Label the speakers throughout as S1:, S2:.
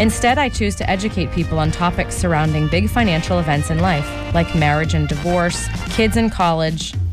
S1: Instead, I choose to educate people on topics surrounding big financial events in life, like marriage and divorce, kids in college,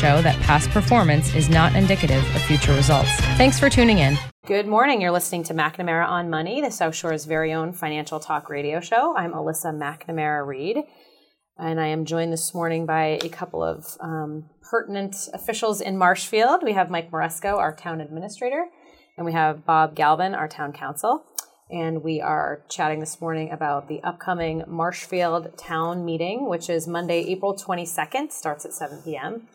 S1: show that past performance is not indicative of future results. Thanks for tuning in. Good morning. You're listening to McNamara on Money, the South Shore's very own financial talk radio show. I'm Alyssa McNamara Reed, and I am joined this morning by a couple of um, pertinent officials in Marshfield. We have Mike Maresco, our town administrator, and we have Bob Galvin, our town counsel. And we are chatting this morning about the upcoming Marshfield town meeting, which is Monday, April 22nd, starts at 7 p.m.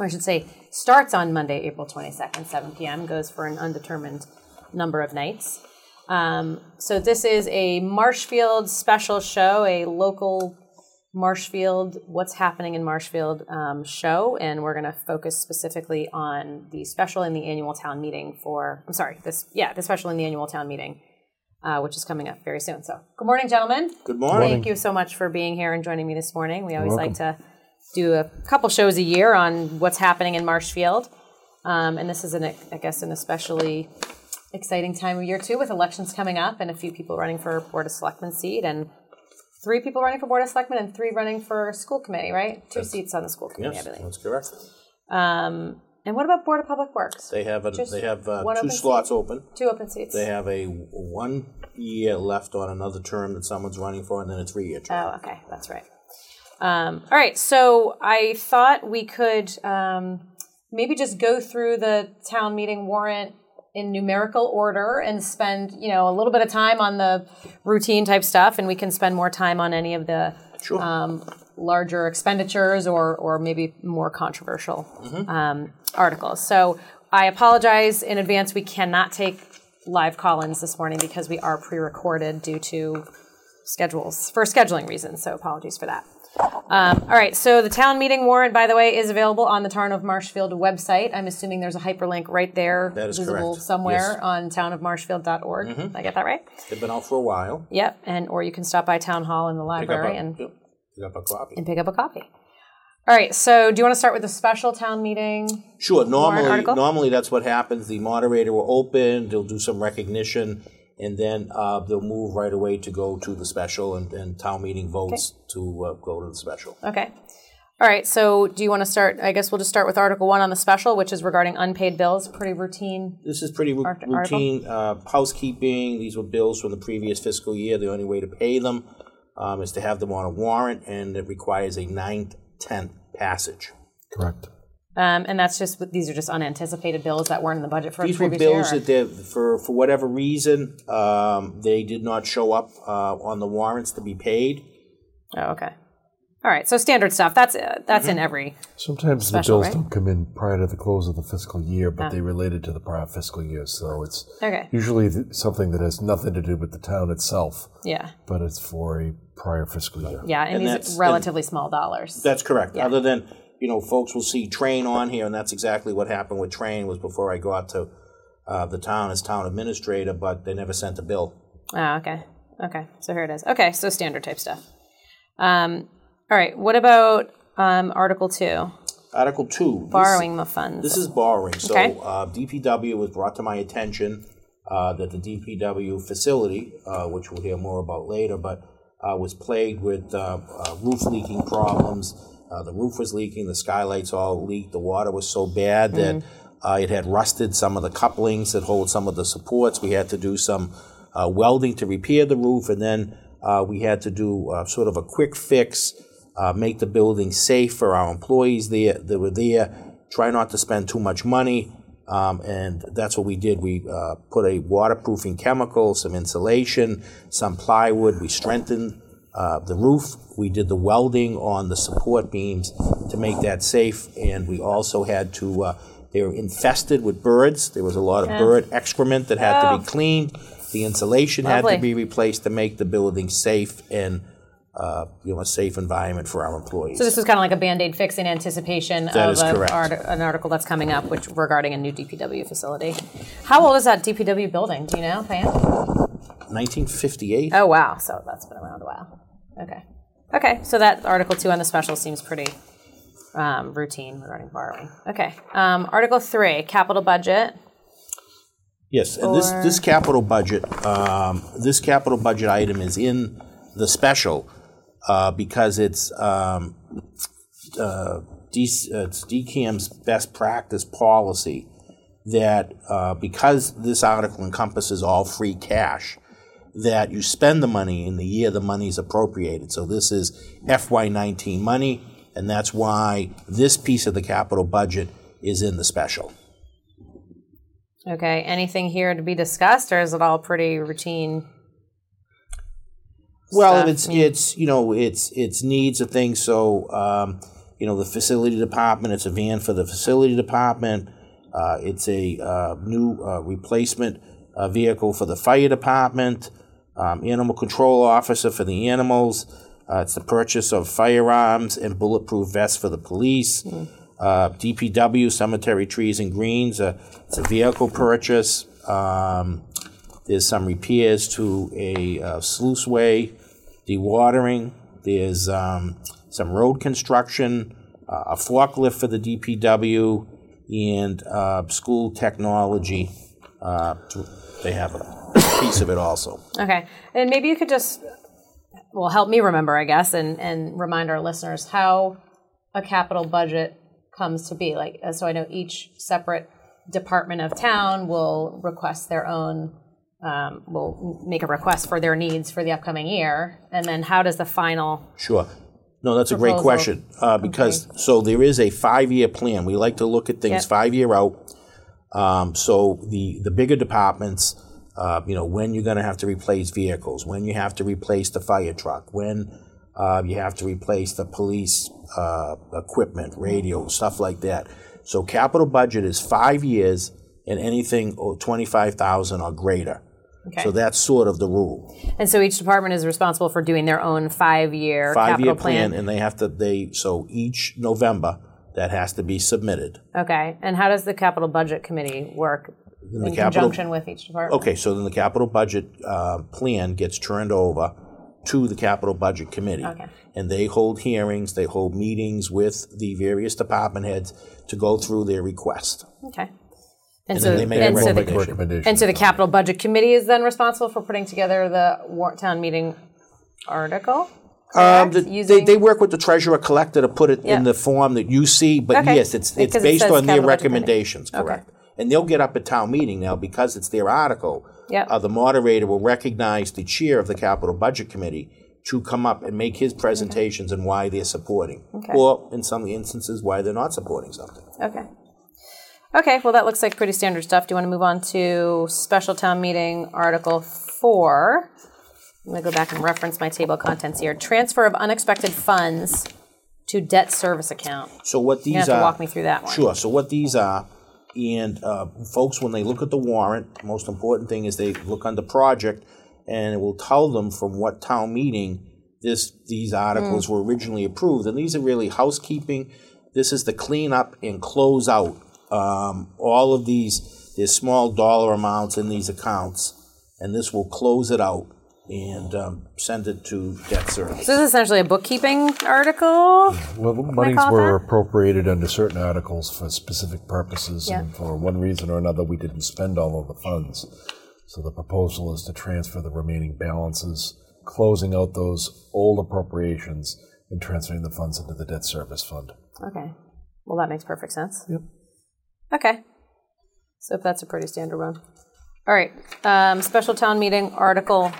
S1: I should say, starts on Monday, April 22nd, 7 p.m., goes for an undetermined number of nights. Um, so this is a Marshfield special show, a local Marshfield, what's happening in Marshfield um, show, and we're going to focus specifically on the special in the annual town meeting for, I'm sorry, this, yeah, the special in the annual town meeting, uh, which is coming up very soon. So, good morning, gentlemen.
S2: Good morning.
S1: Thank you so much for being here and joining me this morning. We always like to do a couple shows a year on what's happening in Marshfield. Um, and this is, an, I guess, an especially exciting time of year, too, with elections coming up and a few people running for Board of Selectmen seat and three people running for Board of Selectmen and three running for school committee, right? Two
S2: That's-
S1: seats on the school committee,
S2: Yes,
S1: I believe.
S2: that's correct.
S1: Um, and what about Board of Public Works?
S2: They have a,
S1: Just
S2: they have uh, two
S1: open
S2: slots
S1: seat?
S2: open.
S1: Two open seats.
S2: They have a one year left on another term that someone's running for, and then a three year term.
S1: Oh, okay, that's right. Um, all right, so I thought we could um, maybe just go through the town meeting warrant in numerical order and spend you know a little bit of time on the routine type stuff, and we can spend more time on any of the
S2: Sure.
S1: um, larger expenditures or or maybe more controversial um, articles. So I apologize in advance. We cannot take live call-ins this morning because we are pre-recorded due to schedules for scheduling reasons. So apologies for that. Um, all right. So the town meeting warrant, by the way, is available on the Town of Marshfield website. I'm assuming there's a hyperlink right there,
S2: That is
S1: visible
S2: correct.
S1: somewhere
S2: Yes. Mm-hmm.
S1: on townofmarshfield.org. Did I get that right?
S2: They've been out for a while.
S1: Yep. And or you can stop by town hall in the library
S2: a,
S1: and
S2: yep, pick up a copy.
S1: and pick up a copy. All right. So, do you want to start with the special town meeting?
S2: Sure. Normally, normally that's what happens. The moderator will open. They'll do some recognition, and then uh, they'll move right away to go to the special, and, and town meeting votes to uh, go to the special.
S1: Okay. All right. So, do you want to start? I guess we'll just start with Article One on the special, which is regarding unpaid bills. Pretty routine.
S2: This is pretty ru-
S1: Art- article?
S2: routine uh, housekeeping. These were bills from the previous fiscal year. The only way to pay them um, is to have them on a warrant, and it requires a nine tenth passage.
S3: Correct.
S1: Um, and that's just these are just unanticipated bills that weren't in the budget for a yeah.
S2: These
S1: the
S2: were bills
S1: year.
S2: that they, for, for whatever reason, um, they did not show up uh, on the warrants to be paid.
S1: oh, okay. All right. So standard stuff. That's uh, that's
S2: Mm-hmm.
S1: in every.
S3: Sometimes
S1: Special,
S3: the bills
S1: right?
S3: don't come in prior to the close of the fiscal year, but they related to the prior fiscal year. So it's
S1: Okay.
S3: usually th- something that has nothing to do with the town itself,
S1: Yeah.
S3: but it's for a prior fiscal year.
S1: Yeah. And,
S2: And
S1: these
S2: that's-
S1: are relatively small dollars.
S2: That's correct. Other than, you know, folks will see train on here, and that's exactly what happened with train was before I got to uh, the town as town administrator, but they never sent a bill.
S1: Oh, okay. Okay. So here it is. Okay. So standard type stuff. Um, all right. What about um, Article Two?
S2: Article two. this-
S1: Borrowing the funds.
S2: This is borrowing. So
S1: Okay.
S2: uh, DPW was brought to my attention uh, that the DPW facility, uh, which we'll hear more about later, but uh, was plagued with uh, uh, roof leaking problems. Uh, the roof was leaking, the skylights all leaked, the water was so bad that uh, it had rusted some of the couplings that hold some of the supports. We had to do some uh, welding to repair the roof, and then uh, we had to do uh, sort of a quick fix uh, make the building safe for our employees there that were there. Try not to spend too much money, um, and that's what we did. We uh, put a waterproofing chemical, some insulation, some plywood. We strengthened uh, the roof. We did the welding on the support beams to make that safe, and we also had to. Uh, they were infested with birds. There was a lot of bird excrement that had to
S1: Oh.
S2: be cleaned. The insulation had
S1: Lovely.
S2: to be replaced to make the building safe and uh, you know a safe environment for our employees.
S1: So this was kind of like a band-aid fix in anticipation
S2: That
S1: of a art- an article that's coming up, which regarding a new DPW facility. How old is that DPW building? Do you know, Pam?
S2: 1958.
S1: Oh wow, so that's been around a while. Okay, okay. So that Article Two on the special seems pretty um, routine regarding borrowing. Okay, um, Article Three, capital budget.
S2: Yes, and this this capital budget, um, this capital budget item is in the special uh, because it's um, uh, D, it's DCAM's best practice policy that uh, because this article encompasses all free cash, that you spend the money in the year the money is appropriated. So this is FY19 money, and that's why this piece of the capital budget is in the special.
S1: Okay, anything here to be discussed, or is it all pretty routine?
S2: Well,
S1: stuff?
S2: it's it's you know it's it's needs of things. So um, you know the facility department. It's a van for the facility department. Uh, it's a uh, new uh, replacement uh, vehicle for the fire department. Um, animal control officer for the animals. Uh, it's the purchase of firearms and bulletproof vests for the police. Uh, DPW cemetery trees and greens. Uh, it's a vehicle purchase. Um, there's some repairs to a uh, sluiceway, dewatering. There's um, some road construction, uh, a forklift for the DPW, and uh, school technology. Uh, to- they have a piece of it also.
S1: Okay, and maybe you could just well help me remember, I guess, and and remind our listeners how a capital budget comes to be. Like, uh, so I know each separate department of town will request their own. Um, will make a request for their needs for the upcoming year, and then how does the final?
S2: Sure. No, that's a great question uh, because so there is a five-year plan. We like to look at things
S1: Yep.
S2: five-year out. Um, so the the bigger departments, uh, you know, when you're going to have to replace vehicles, when you have to replace the fire truck, when uh, you have to replace the police uh, equipment, radio, stuff like that. So capital budget is five years and anything twenty-five thousand or greater.
S1: Okay.
S2: So that's sort of the rule.
S1: And so each department is responsible for doing their own five-year
S2: five-year
S1: capital
S2: plan,
S1: plan.
S2: and they have to they so each November that has to be submitted.
S1: Okay, and how does the capital budget committee work in,
S2: the capital-
S1: conjunction with each department?
S2: Okay, so then the capital budget uh, plan gets turned over to the capital budget committee,
S1: Okay.
S2: and they hold hearings, they hold meetings with the various department heads to go through their request.
S1: Okay. And,
S2: And
S1: so,
S2: they make
S1: and, so the,
S2: recommendation.
S3: recommendation.
S1: and so the capital budget committee is then responsible for putting together the warrant town meeting article.
S2: Um, the- they,
S1: Using-
S2: they work with the treasurer collector to put it
S1: Yeah.
S2: in the form that you see, but
S1: Okay.
S2: yes, it's it's
S1: Because it
S2: based
S1: says
S2: on their
S1: capital budget committee.
S2: recommendations, correct? And they'll get up at town meeting now because it's their article.
S1: Yep.
S2: Uh, the moderator will recognize the chair of the capital budget committee to come up and make his presentations and why they're supporting,
S1: Okay.
S2: or in some instances why they're not supporting something.
S1: Okay. Okay, well, that looks like pretty standard stuff. Do you want to move on to special town meeting Article 4? I'm going to go back and reference my table of contents here. Transfer of unexpected funds to debt service account.
S2: So what these
S1: You have to
S2: are?
S1: walk me through that one.
S2: Sure. So what these are, and uh, folks, when they look at the warrant, most important thing is they look under project, and it will tell them from what town meeting this these articles
S1: Hmm.
S2: were originally approved, and these are really housekeeping. This is the cleanup and close out. Um, all of these, there's small dollar amounts in these accounts, and this will close it out and um, send it to debt service.
S1: So this is essentially a bookkeeping article.
S3: Well, the monies were
S1: that?
S3: appropriated under certain articles for specific purposes,
S1: Yeah.
S3: and for one reason or another, we didn't spend all of the funds. So the proposal is to transfer the remaining balances, closing out those old appropriations, and transferring the funds into the debt service fund.
S1: Okay. Well, that makes perfect sense.
S3: Yep.
S1: Okay. So if that's a pretty standard one. All right. Um, special town meeting Article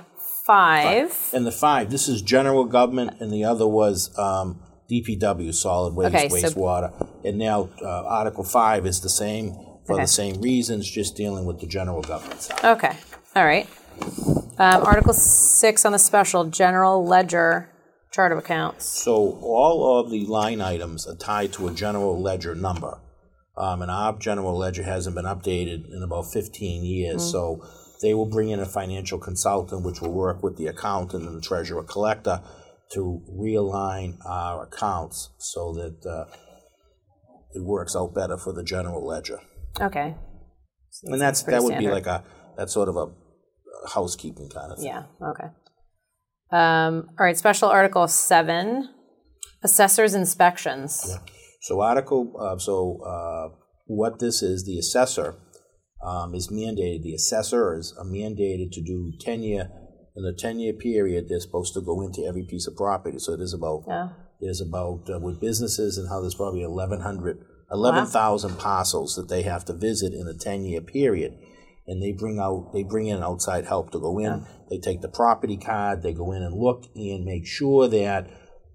S1: 5.
S2: And the five, this is general government, and the other was um, DPW, solid waste,
S1: Okay, so-
S2: wastewater. And now uh, Article five is the same, for
S1: Okay.
S2: the same reasons, just dealing with the general government side.
S1: Okay. All right. Um, Article 6 on the special general ledger chart of accounts.
S2: So all of the line items are tied to a general ledger number. Um, and our general ledger hasn't been updated in about 15 years.
S1: Mm.
S2: So they will bring in a financial consultant, which will work with the accountant and the treasurer collector to realign our accounts so that uh, it works out better for the general ledger.
S1: Okay.
S2: And that's that would be like a that's sort of a housekeeping kind of thing.
S1: Yeah. Okay. Um, all right. Special Article 7 assessors inspections.
S2: So article, uh, so uh, what this is, the assessor um, is mandated. The assessors are mandated to do ten year in a ten year period. They're supposed to go into every piece of property. So there's about
S1: Yeah.
S2: there's about uh, with businesses and how there's probably 1,100, 11,000 parcels that they have to visit in a ten year period. And they bring out they bring in outside help to go in. They take the property card. They go in and look and make sure that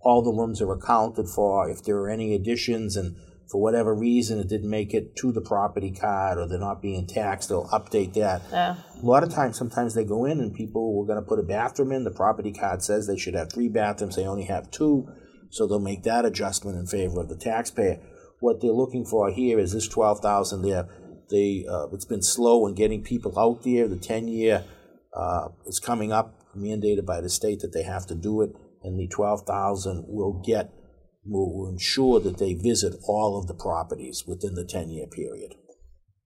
S2: all the rooms are accounted for. If there are any additions and for whatever reason it didn't make it to the property card or they're not being taxed, they'll update that.
S1: Yeah.
S2: A lot of times, sometimes they go in and people were going to put a bathroom in. The property card says they should have three bathrooms. They only have two, so they'll make that adjustment in favor of the taxpayer. What they're looking for here is this twelve thousand there. They uh, it's been slow in getting people out there. The ten year uh, is coming up, mandated by the state that they have to do it, and the twelve thousand will get will, ensure that they visit all of the properties within the ten year period.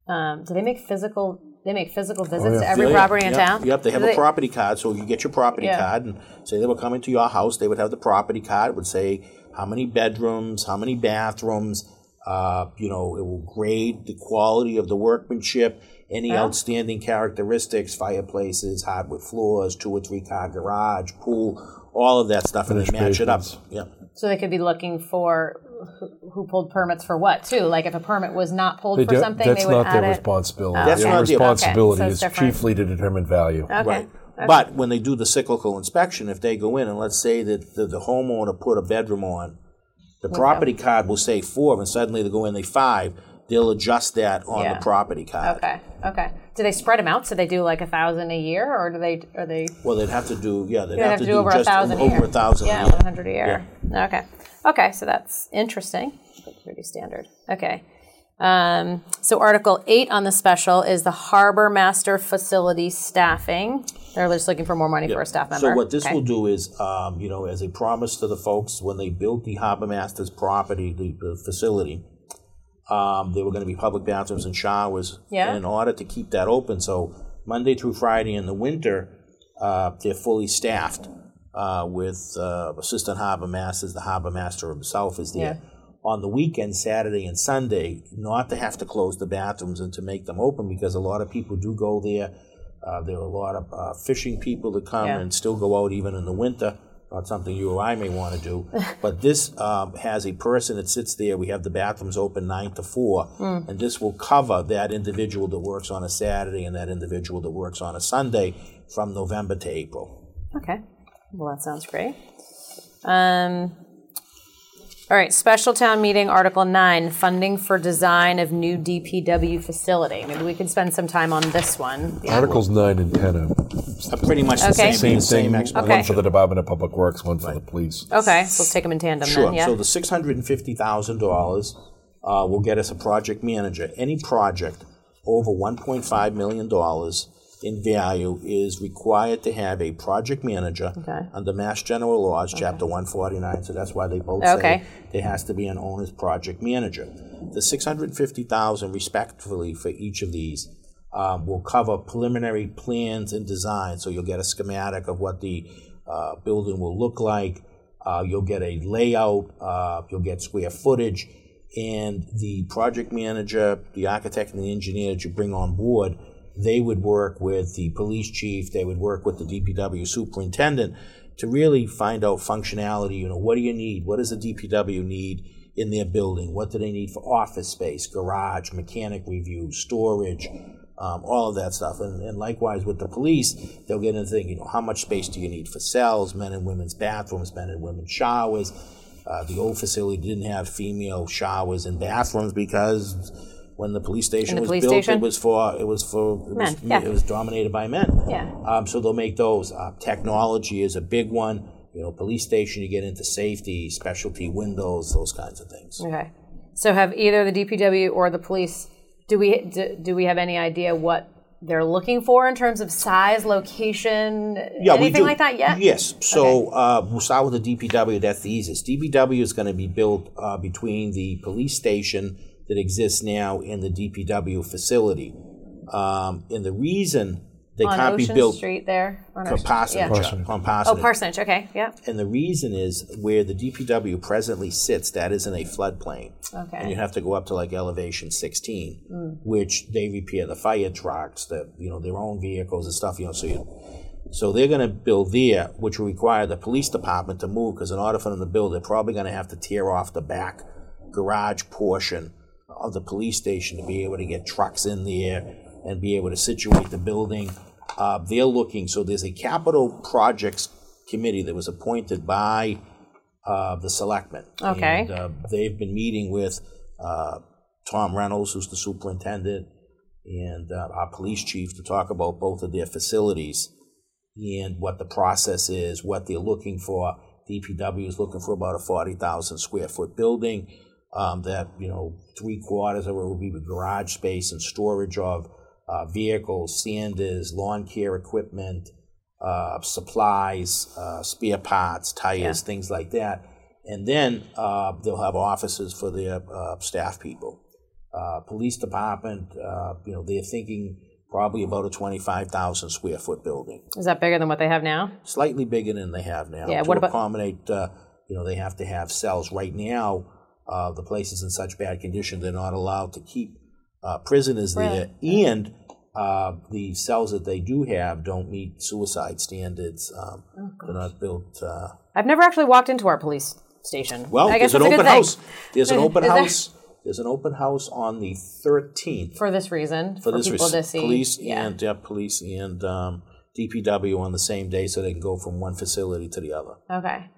S1: Um, do they make physical? They make physical visits
S3: yeah.
S1: to every
S2: Oh, Yeah,
S1: property in
S2: yep,
S1: town.
S2: Yep, they have
S1: Do
S2: a property card, so you get your property card, and say they were coming to your house, they would have the property card. It would say how many bedrooms, how many bathrooms. Uh, you know, it will grade the quality of the workmanship, any
S1: Yeah.
S2: outstanding characteristics, fireplaces, hardwood floors, two or three car garage, pool, all of that stuff, and they match it up.
S3: basements.
S2: Yep.
S1: So they could be looking for who, who pulled permits for what too. Like if a permit was not pulled
S3: They
S1: for
S3: do-
S1: something,
S3: that's
S1: they would
S3: not
S1: add
S3: their
S1: it.
S3: That's not their responsibility. Oh.
S1: That's
S3: their
S2: not their- okay,
S3: responsibility
S1: so
S3: is
S1: it's different.
S3: chiefly to determine value.
S1: Okay.
S2: Right. But when they do the cyclical inspection, if they go in and let's say that the, the homeowner put a bedroom on, the property card will say four, and suddenly they go in, they five, they'll adjust that on
S1: Yeah.
S2: the property card.
S1: Okay. Okay. Do they spread them out? So they do like a thousand a year, or do they? Are they?
S2: Well, they'd have to do, yeah, they'd
S1: They
S2: have,
S1: have
S2: to
S1: to do over a thousand
S2: over a thousand
S1: Yeah,
S2: a
S1: hundred a year. Okay. Okay. So that's interesting. Pretty standard. Okay. Um, so Article eight on the special is the harbor master facility staffing. They're just looking for more money for a staff member.
S2: So what this
S1: Okay.
S2: will do is, um, you know, as a promise to the folks when they built the Harbor Masters property, the, the facility, um, there were going to be public bathrooms and showers.
S1: Yeah.
S2: And in order to keep that open, so Monday through Friday in the winter, uh, they're fully staffed uh, with uh, assistant harbor masters. The harbor master himself is there. On the weekend, Saturday and Sunday, not to have to close the bathrooms and to make them open because a lot of people do go there. Uh, there are a lot of uh, fishing people that come
S1: Yeah.
S2: and still go out even in the winter. Not something you or I may want to do. but this um, has a person that sits there. We have the bathrooms open 9 to 4.
S1: Hmm.
S2: And this will cover that individual that works on a Saturday and that individual that works on a Sunday from November to April.
S1: Okay. Well, that sounds great. Um, all right, special town meeting, Article 9, funding for design of new DPW facility. Maybe we could spend some time on this one.
S3: Articles nine and ten are
S2: Uh, Pretty much the
S1: Okay.
S2: same,
S3: same
S2: the same
S3: thing.
S2: explanation.
S3: One for the Department of Public Works, one for the police.
S1: Okay, so let's take them in tandem
S2: Sure.
S1: then, yeah?
S2: So the six hundred and fifty thousand dollars uh, will get us a project manager. Any project over one point five million dollars in value is required to have a project manager
S1: Okay.
S2: under Mass General Laws, Chapter one forty nine. So that's why they both
S1: Okay.
S2: say there has to be an owner's project manager. The six hundred fifty thousand, respectively, for each of these. Um, will cover preliminary plans and design, so you'll get a schematic of what the uh, building will look like. Uh, you'll get a layout, uh, you'll get square footage, and the project manager, the architect, and the engineer that you bring on board, they would work with the police chief, they would work with the DPW superintendent to really find out functionality. You know, what do you need? What does the DPW need in their building? What do they need for office space, garage, mechanic review, storage? um, all of that stuff. And, and likewise with the police, they'll get into thinking, you know, how much space do you need for cells, men and women's bathrooms, men and women's showers. Uh, the old facility didn't have female showers and bathrooms because when the police station
S1: the
S2: was
S1: police
S2: built,
S1: station?
S2: it was for it was for it
S1: Men,
S2: was,
S1: yeah.
S2: it was dominated by men.
S1: Yeah.
S2: Um, so they'll make those. Uh, technology is a big one. You know, police station, you get into safety, specialty windows, those kinds of things.
S1: Okay. So have either the DPW or the police, do we, do, do we have any idea what they're looking for in terms of size, location,
S2: Yeah,
S1: anything like that yet?
S2: Yes. So uh, we'll start with the DPW. That's the easiest. DPW is going to be built uh, between the police station that exists now in the DPW facility. Um, and the reason they
S1: On
S2: can't
S1: Ocean
S2: be built
S1: Street there? On
S2: for
S1: Ocean-
S2: parsonage,
S1: yeah.
S2: on
S1: Oh,
S2: parsonage.
S1: Parsonage, okay, yeah.
S2: and the reason is where the DPW presently sits, that is in a floodplain.
S1: Okay.
S2: And you have to go up to like elevation 16, which they repair the fire trucks, the, you know, their own vehicles and stuff, you know, so you, so they're gonna build there, which will require the police department to move, because in order for them to build, they're probably gonna have to tear off the back garage portion of the police station to be able to get trucks in there and be able to situate the building. Uh, they're looking, so there's a capital projects committee that was appointed by uh, the selectmen.
S1: Okay.
S2: And, uh, they've been meeting with uh, Tom Reynolds, who's the superintendent, and uh, our police chief to talk about both of their facilities and what the process is, what they're looking for. DPW is looking for about a 40,000 square foot building. Um, that, you know, three quarters of it will be the garage space and storage of uh, vehicles, sanders, lawn care equipment, uh, supplies, uh, spare parts, tires, things like that. And then uh, they'll have offices for their uh, staff people. Uh, police department, uh, you know, they're thinking probably about a 25,000 square foot building,
S1: Is that bigger than what they have now?
S2: slightly bigger than they have now.
S1: Yeah,
S2: to
S1: what about-
S2: accommodate, uh, you know, they have to have cells. Right now, uh, the place is in such bad condition, they're not allowed to keep uh, prisoners there. And uh, the cells that they do have don't meet suicide standards. Um,
S1: Oh,
S2: they're not built. Uh,
S1: I've never actually walked into our police station.
S2: well,
S1: I
S2: there's an open house. There's an open house. There's an open house on the 13th
S1: For this reason, for,
S2: for this
S1: people
S2: res-
S1: to see.
S2: police
S1: yeah.
S2: and yeah, police and um, DPW on the same day, so they can go from one facility to the other.
S1: Okay.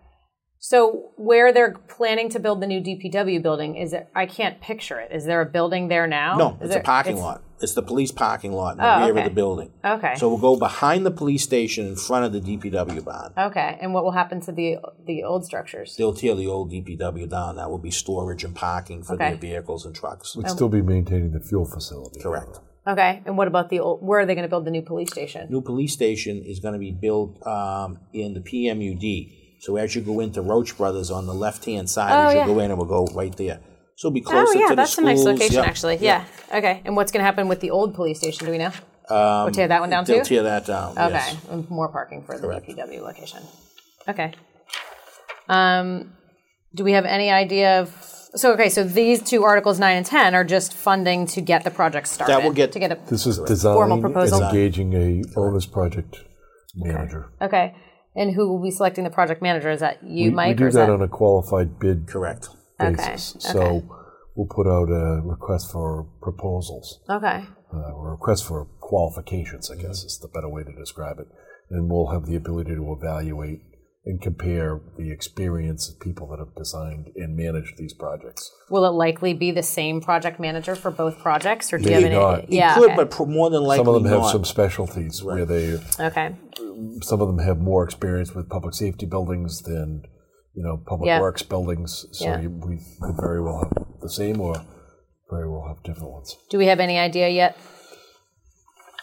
S1: So where they're planning to build the new DPW building is it? I can't picture it. Is there a building there now?
S2: No,
S1: Is
S2: it's
S1: there-
S2: a parking
S1: it's-
S2: lot. It's the police parking lot in the
S1: Oh,
S2: rear
S1: okay.
S2: of the building.
S1: Okay.
S2: So we'll go behind the police station in front of the DPW barn.
S1: okay. And what will happen to the the old structures?
S2: They'll tear the old DPW down. That will be storage and parking for
S1: Okay.
S2: their vehicles and trucks.
S3: We'd still be maintaining the fuel facility.
S2: Correct.
S1: Okay. And what about the old? Where are they going to build the new police station?
S2: New police station is going to be built um, in the PMUD. So as you go into Roche Brothers on the left-hand side,
S1: Oh,
S2: as you
S1: yeah.
S2: go in, it will go right there. So it'll be
S1: Oh
S2: closer
S1: yeah,
S2: to the schools.
S1: Oh yeah, that's a nice location
S2: Yep.
S1: actually. Yeah. Okay. And what's going to happen with the old police station? Do we know? we'll tear that one down
S2: Um,
S1: too.
S2: tear that down.
S1: Okay,
S2: yes.
S1: more parking for the
S2: Correct.
S1: DPW location. Okay. Um, do we have any idea of? So okay, so these two articles nine and ten are just funding to get the project started.
S2: That will get-
S1: to get a
S3: This is design
S1: Formal proposal.
S3: and engaging a owner's project manager.
S1: okay. And who will be selecting the project manager? Is that you,
S3: we,
S1: Mike?
S3: we do
S1: or
S3: that,
S1: that
S3: on a qualified bid
S2: Correct.
S3: Basis.
S1: okay.
S3: So we'll put out a request for proposals,
S1: okay?
S3: uh, or a request for qualifications, I guess is the better way to describe it. And we'll have the ability to evaluate and compare the experience of people that have designed and managed these projects.
S1: Will it likely be the same project manager for both projects, or do you
S3: Maybe
S1: have any?
S3: not. It
S1: Yeah.
S2: Could,
S1: okay.
S2: but more than likely
S3: Some of them have
S2: not.
S3: some specialties where they,
S1: okay.
S3: some of them have more experience with public safety buildings than, you know, public
S1: Yeah.
S3: works buildings. So
S1: Yeah.
S3: you, we could very well have the same or very well have different ones.
S1: Do we have any idea yet?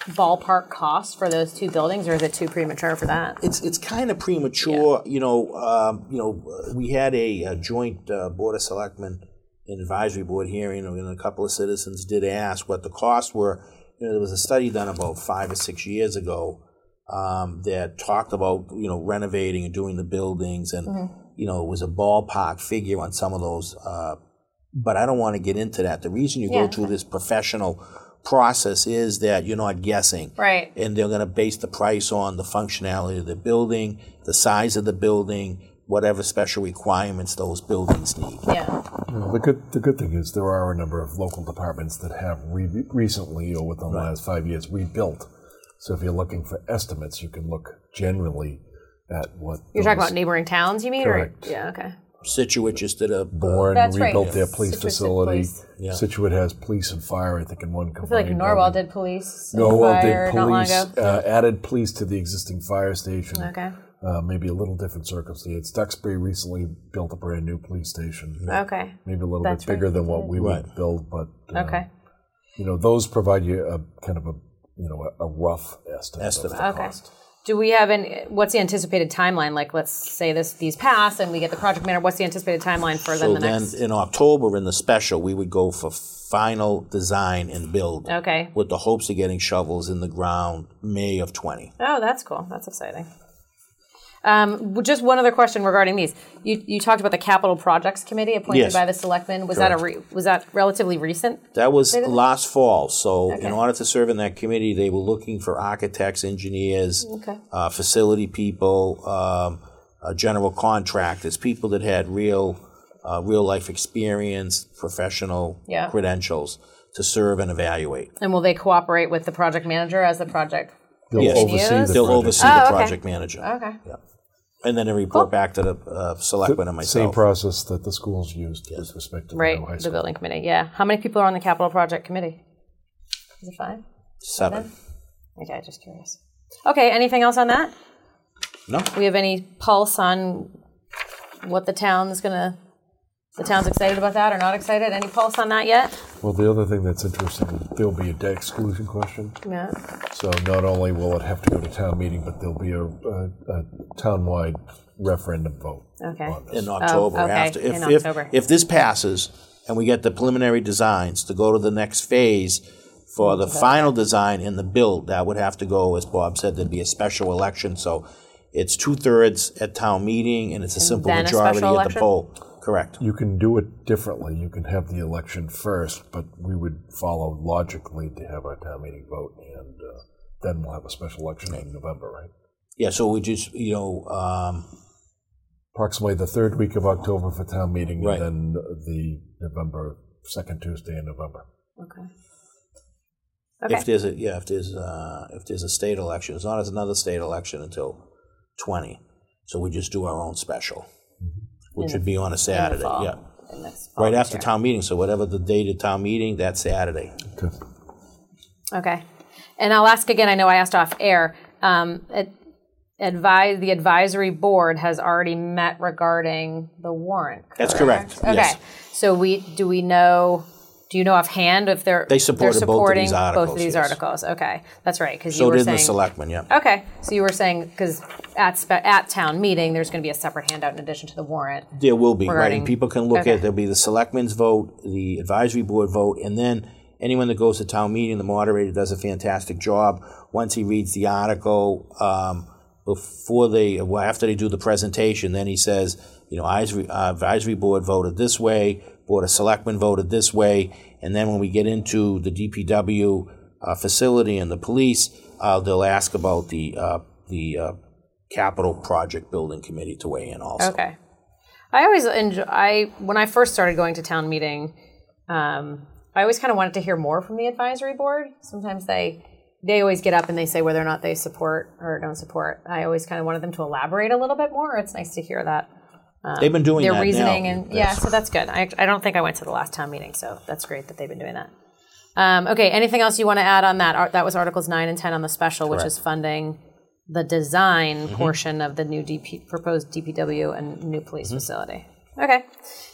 S1: Ballpark cost for those two buildings, or is it too premature for that?
S2: it's it's kind of premature. You know, um, you know, we had a, a joint uh, board of selectmen and advisory board hearing, and a couple of citizens did ask what the costs were. You know, there was a study done about five or six years ago um, that talked about you know renovating and doing the buildings, and you know it was a ballpark figure on some of those. Uh, but I don't want to get into that. The reason you
S1: Yeah.
S2: go through this professional process is that you're not guessing
S1: Right.
S2: and they're going to base the price on the functionality of the building, the size of the building, whatever special requirements those buildings need.
S1: Yeah.
S3: Well, the good the good thing is there are a number of local departments that have re- recently or within the last five years rebuilt. So if you're looking for estimates, you can look generally at what
S1: You're talking about neighboring towns, you mean?
S3: Correct.
S1: Or, yeah. Okay.
S2: Scituate just did a
S3: Bourne
S1: That's right.
S3: rebuilt their police
S1: Scituate did
S3: facility.
S1: police.
S2: Yeah.
S3: Scituate has police and fire, I think, in one
S1: I feel like
S3: combined
S1: Norwell did police. and
S3: Norwell
S1: fire
S3: did
S1: not long
S3: police,
S1: ago.
S3: uh, added police to the existing fire station.
S1: Okay.
S3: Uh, maybe a little different circumstance. Duxbury recently built a brand new police station.
S1: Okay.
S3: Maybe a little
S1: That's
S3: bit bigger
S1: right,
S3: than what
S1: did.
S3: we
S2: Right.
S3: would build, but uh,
S1: Okay.
S3: you know those provide you a kind of a you know a, a rough estimate.
S2: Estimate.
S3: Of the
S1: Okay.
S3: cost.
S1: Do we have any? What's the anticipated timeline? Like, let's say this these pass and we get the project manager. What's the anticipated timeline for
S2: So
S1: then the
S2: then
S1: next?
S2: in October in the special, we would go for final design and build
S1: Okay.
S2: with the hopes of getting shovels in the ground May of 20.
S1: Oh, that's cool. That's exciting. Um, just one other question regarding these. You, you talked about the capital projects committee appointed
S2: Yes.
S1: by the selectmen. Was that a re, was that relatively recent?
S2: That was last fall. So
S1: Okay.
S2: in order to serve in that committee, they were looking for architects, engineers,
S1: Okay.
S2: uh, facility people, um, uh, general contractors, people that had real, uh, real life experience, professional
S1: Yeah.
S2: credentials to serve and evaluate.
S1: And will they cooperate with the project manager as the project?
S3: They'll
S2: Yes.
S3: oversee the
S2: They'll
S3: project.
S2: oversee
S1: Oh,
S2: the
S1: okay.
S2: project manager,
S1: Okay.
S2: And then they report back to the uh, selectmen and
S3: Same
S2: myself.
S3: process that the schools used with respect to
S1: Right.
S3: the new high
S1: The
S3: school.
S1: building committee. Yeah. How many people are on the capital project committee? Is it five?
S2: Seven.
S1: Okay. Just curious. Okay. Anything else on that?
S2: No,
S1: we have any pulse on what the town's gonna the town's excited about that or not excited any pulse on that yet
S3: Well, the other thing that's interesting, there'll be a debt exclusion question.
S1: yeah
S3: So not only will it have to go to town meeting, but there'll be a, a, a town-wide referendum vote.
S1: okay
S3: on this.
S2: in oh, October.
S1: Oh, okay,
S2: After, if,
S1: in
S2: if,
S1: October.
S2: if this passes and we get the preliminary designs to go to the next phase for the final design in the build, that would have to go, as Bob said, there'd be a special election. So it's two thirds at town meeting and it's a simple
S1: then a
S2: majority
S1: special
S2: at the
S1: election?
S2: poll. Correct.
S3: You can do it differently. You can have the election first, but we would follow logically to have our town meeting vote, and uh, then we'll have a special election in November, right?
S2: Yeah, so we just, you know, um,
S3: Approximately the third week of October for town meeting,
S2: Right.
S3: and then the November second Tuesday in November.
S1: okay okay
S2: if there's a, yeah, if there's, uh, if there's a state election, it's not as another state election until 20. So we just do our own special, which would be on a Saturday.
S1: fall.
S2: Yeah.
S1: And that's fall
S2: Right
S1: this
S2: after
S1: year.
S2: town meeting, so whatever the date of town meeting, that's Saturday.
S3: Okay.
S1: okay and i'll ask again i know i asked off air um, ad- advise the advisory board has already met regarding the warrant
S2: That's correct,
S1: okay
S2: yes.
S1: so we do we know do you know offhand if they're
S2: They supported
S1: they're
S2: both of
S1: supporting
S2: these
S1: both of these
S2: yes.
S1: articles okay that's right because you
S2: So
S1: were
S2: did
S1: saying
S2: the selectmen, yeah.
S1: Okay, so you were saying because at spe- at town meeting, there's going to be a separate handout in addition to the warrant.
S2: There will be, right? And people can look
S1: okay.
S2: at, there'll be the selectmen's vote, the advisory board vote, and then anyone that goes to town meeting, the moderator does a fantastic job. Once he reads the article, um, before they, well, after they do the presentation, then he says, you know, advisory, uh, advisory board voted this way, board of selectmen voted this way, and then when we get into the DPW uh, facility and the police, uh, they'll ask about the uh, the uh, capital project building committee to weigh in also.
S1: Okay, I always enjoy. I when I first started going to town meeting, um, I always kind of wanted to hear more from the advisory board. Sometimes they they always get up and they say whether or not they support or don't support. I always kind of wanted them to elaborate a little bit more. It's nice to hear that
S2: They've been doing
S1: their
S2: that
S1: reasoning
S2: now.
S1: and yeah, so that's good. I, I don't think I went to the last town meeting, so that's great that they've been doing that. Um, okay, anything else you want to add on that? Ar- That was Articles nine and ten on the special, which is funding the design
S2: Mm-hmm.
S1: portion of the new DP, proposed DPW and new police
S2: Mm-hmm.
S1: facility. Okay,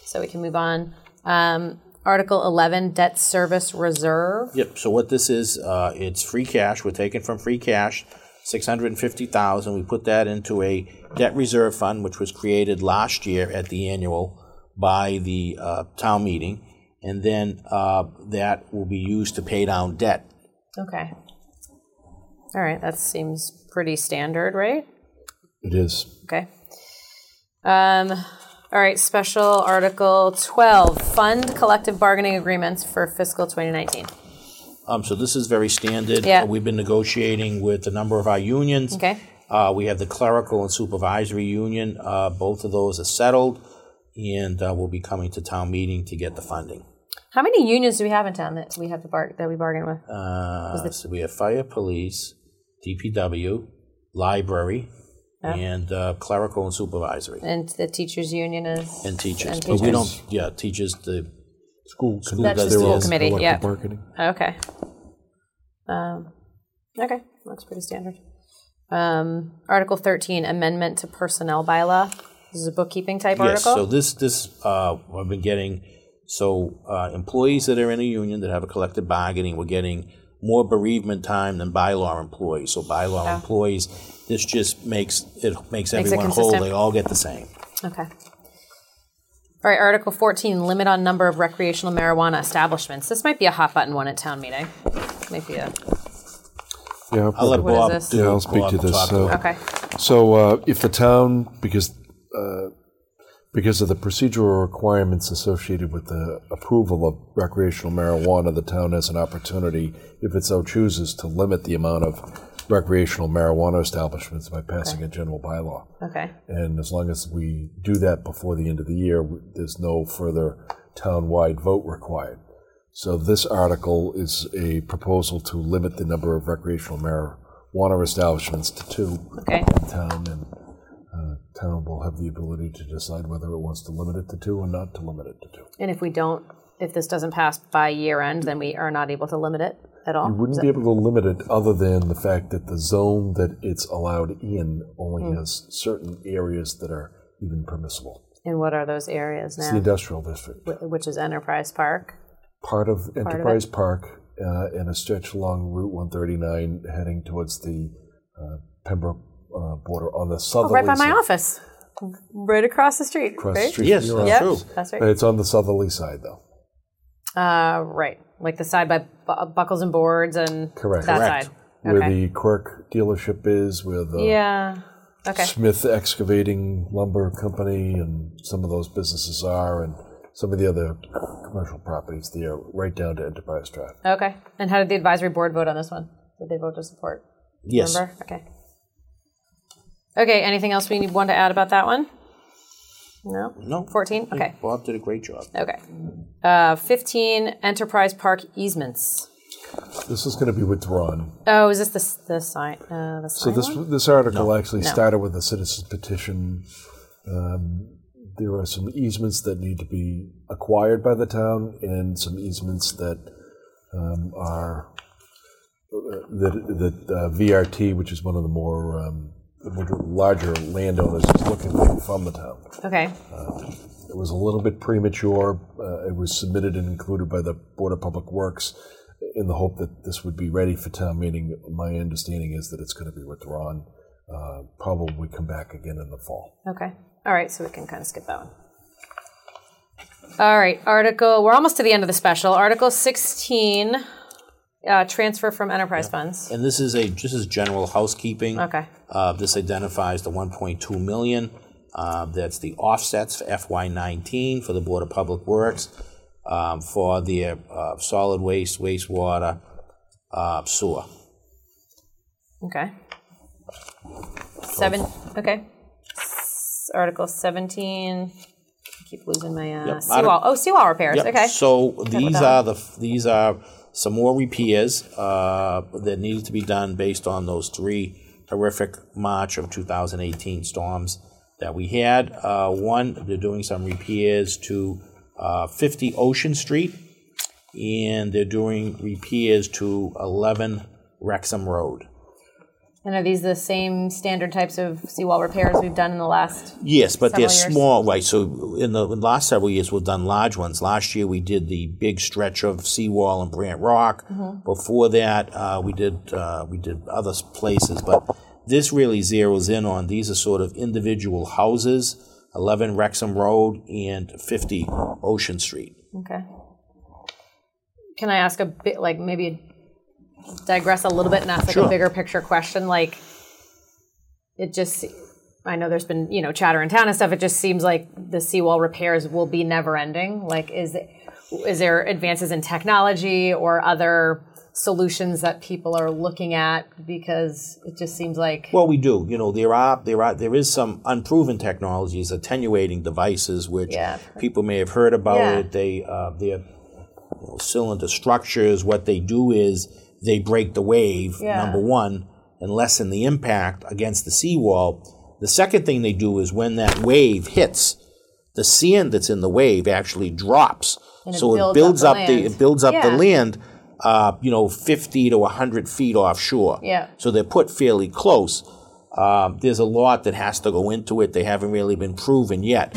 S1: so we can move on. Um, Article eleven, debt service reserve.
S2: Yep. So what this is, uh, it's free cash. We're taking from free cash, six hundred and fifty thousand. We put that into a debt reserve fund, which was created last year at the annual by the uh, town meeting, and then uh, that will be used to pay down debt.
S1: Okay. All right, that seems pretty standard, right?
S3: It is.
S1: Okay. Um, all right, special article 12 fund collective bargaining agreements for fiscal 2019.
S2: Um, so this is very standard.
S1: Yeah.
S2: We've been negotiating with a number of our unions.
S1: Okay.
S2: Uh, we have the clerical and supervisory union. Uh, both of those are settled, and uh, we'll be coming to town meeting to get the funding.
S1: How many unions do we have in town that we have to bar- that we bargain with?
S2: Uh, so we have fire, police, DPW, library, and uh, clerical and supervisory,
S1: And the teachers union is
S2: and teachers.
S1: And
S2: But we
S1: teachers.
S2: don't. Yeah, teachers. The
S3: School committee.
S1: That's just
S3: they're
S1: school committee,
S3: collective
S1: yeah.
S3: bargaining.
S1: okay. Um, okay, that's pretty standard. Um, article 13 amendment to personnel bylaw. This is a bookkeeping type
S2: Yes,
S1: article.
S2: so this, this, uh, I've been getting, so, uh, employees that are in a union that have a collective bargaining, we're getting more bereavement time than bylaw employees. So bylaw employees, this just makes, it makes
S1: it
S2: everyone whole, they all get the same.
S1: Okay. All right, Article 14, limit on number of recreational marijuana establishments. This might be a hot button one at town meeting. Might be a,
S3: Yeah,
S2: I'll let
S1: What is
S2: Bob
S1: this?
S2: do
S3: Yeah, I'll speak
S2: Bob
S3: to
S2: will
S3: this,
S2: talk
S3: so-
S2: it.
S1: okay.
S3: So uh, if the town, because uh, because of the procedural requirements associated with the approval of recreational marijuana, the town has an opportunity, if it so chooses, to limit the amount of recreational marijuana establishments by passing a general bylaw.
S1: Okay.
S3: And as long as we do that before the end of the year, there's no further town-wide vote required. So this article is a proposal to limit the number of recreational marijuana establishments to two
S1: Okay.
S3: in town, and uh, town will have the ability to decide whether it wants to limit it to two or not to limit it to two.
S1: And if we don't, if this doesn't pass by year end, then we are not able to limit it at all?
S3: You wouldn't be able to limit it other than the fact that the zone that it's allowed in only
S1: Hmm.
S3: has certain areas that are even permissible.
S1: And what are those areas now?
S3: It's the industrial district.
S1: Wh- Which is Enterprise Park?
S3: part of Enterprise Park uh, and a stretch along Route 139 heading towards the uh, Pembroke uh, border on the
S1: Oh,
S3: southerly
S1: right by my
S3: side.
S1: office. Right across the street.
S3: Across the street
S2: Yes, that's
S3: office.
S2: true.
S1: That's
S3: But
S1: right.
S3: it's on the southerly side, though.
S1: Uh, right. Like the side by Bu- Buckles and Boards and
S3: Correct.
S1: that
S2: Correct.
S1: side.
S3: Where
S1: Okay.
S3: the Quirk dealership is, where the
S1: Yeah. Okay.
S3: Smith Excavating Lumber Company and some of those businesses are, and some of the other commercial properties there, right down to Enterprise Drive.
S1: Okay. And how did the advisory board vote on this one? Did they vote to support?
S2: Yes.
S1: Remember? Okay. Okay. Anything else we need want to add about that one? No.
S2: No.
S1: 14? Okay.
S2: Bob did a great job.
S1: Okay. Uh, 15 Enterprise Park easements.
S3: This is going to be withdrawn.
S1: Oh, is this the, s- the sign? Uh, the
S3: So
S1: sign
S3: this
S1: one?
S3: this article actually
S1: No.
S3: started with a citizen's petition. Um, there are some easements that need to be acquired by the town, and some easements that um, are uh, that that uh, VRT, which is one of the more um, the larger landowners, is looking for from the town.
S1: Okay.
S3: It was a little bit premature. Uh, it was submitted and included by the Board of Public Works in the hope that this would be ready for town meeting. My understanding is that it's going to be withdrawn. Uh, probably come back again in the fall.
S1: Okay. All right. So we can kind of skip that one. All right. Article, we're almost to the end of the special. Article 16, uh, transfer from enterprise funds.
S2: And this is a this is general housekeeping.
S1: Okay.
S2: Uh, this identifies the 1.2 million. Uh, that's the offsets for FY19 for the Board of Public Works um, for the uh, solid waste, wastewater, uh, sewer.
S1: Okay. Seven. Okay. S- Article 17. I keep losing my uh,
S2: Yep.
S1: seawall. Oh, seawall repairs.
S2: Yep.
S1: Okay.
S2: So these are the these are some more repairs uh, that needed to be done based on those three horrific March of 2018 storms that we had. Uh, one, they're doing some repairs to uh, 50 Ocean Street, and they're doing repairs to 11 Rexhame Road.
S1: And are these the same standard types of seawall repairs we've done in the last?
S2: Yes, but they're
S1: years.
S2: small, right? So in the, last several years, we've done large ones. Last year, we did the big stretch of seawall in Brant Rock.
S1: Mm-hmm.
S2: Before that, uh, we did uh, we did other places, but this really zeroes in on these are sort of individual houses: eleven Rexhame Road and fifty Ocean Street.
S1: Okay. Can I ask a bit, like maybe digress a little bit and ask like
S2: Sure.
S1: a bigger picture question? Like, it just, I know there's been you know chatter in town and stuff. It just seems like the seawall repairs will be never ending. Like, is it, is there advances in technology or other solutions that people are looking at? Because it just seems like
S2: Well, we do. You know, there are there are there is some unproven technologies, attenuating devices, which
S1: Yeah.
S2: people may have heard about
S1: Yeah.
S2: it. They uh, they're you know, cylinder structures. What they do is they break the wave.
S1: Yeah.
S2: Number one, and lessen the impact against the seawall. The second thing they do is when that wave hits, the sand that's in the wave actually drops.
S1: It
S2: so
S1: builds
S2: it builds
S1: up
S2: up,
S1: the
S2: it builds up
S1: Yeah.
S2: the land. Uh, you know, 50 to 100 feet offshore.
S1: Yeah.
S2: So they're put fairly close. Um, there's a lot that has to go into it. They haven't really been proven yet.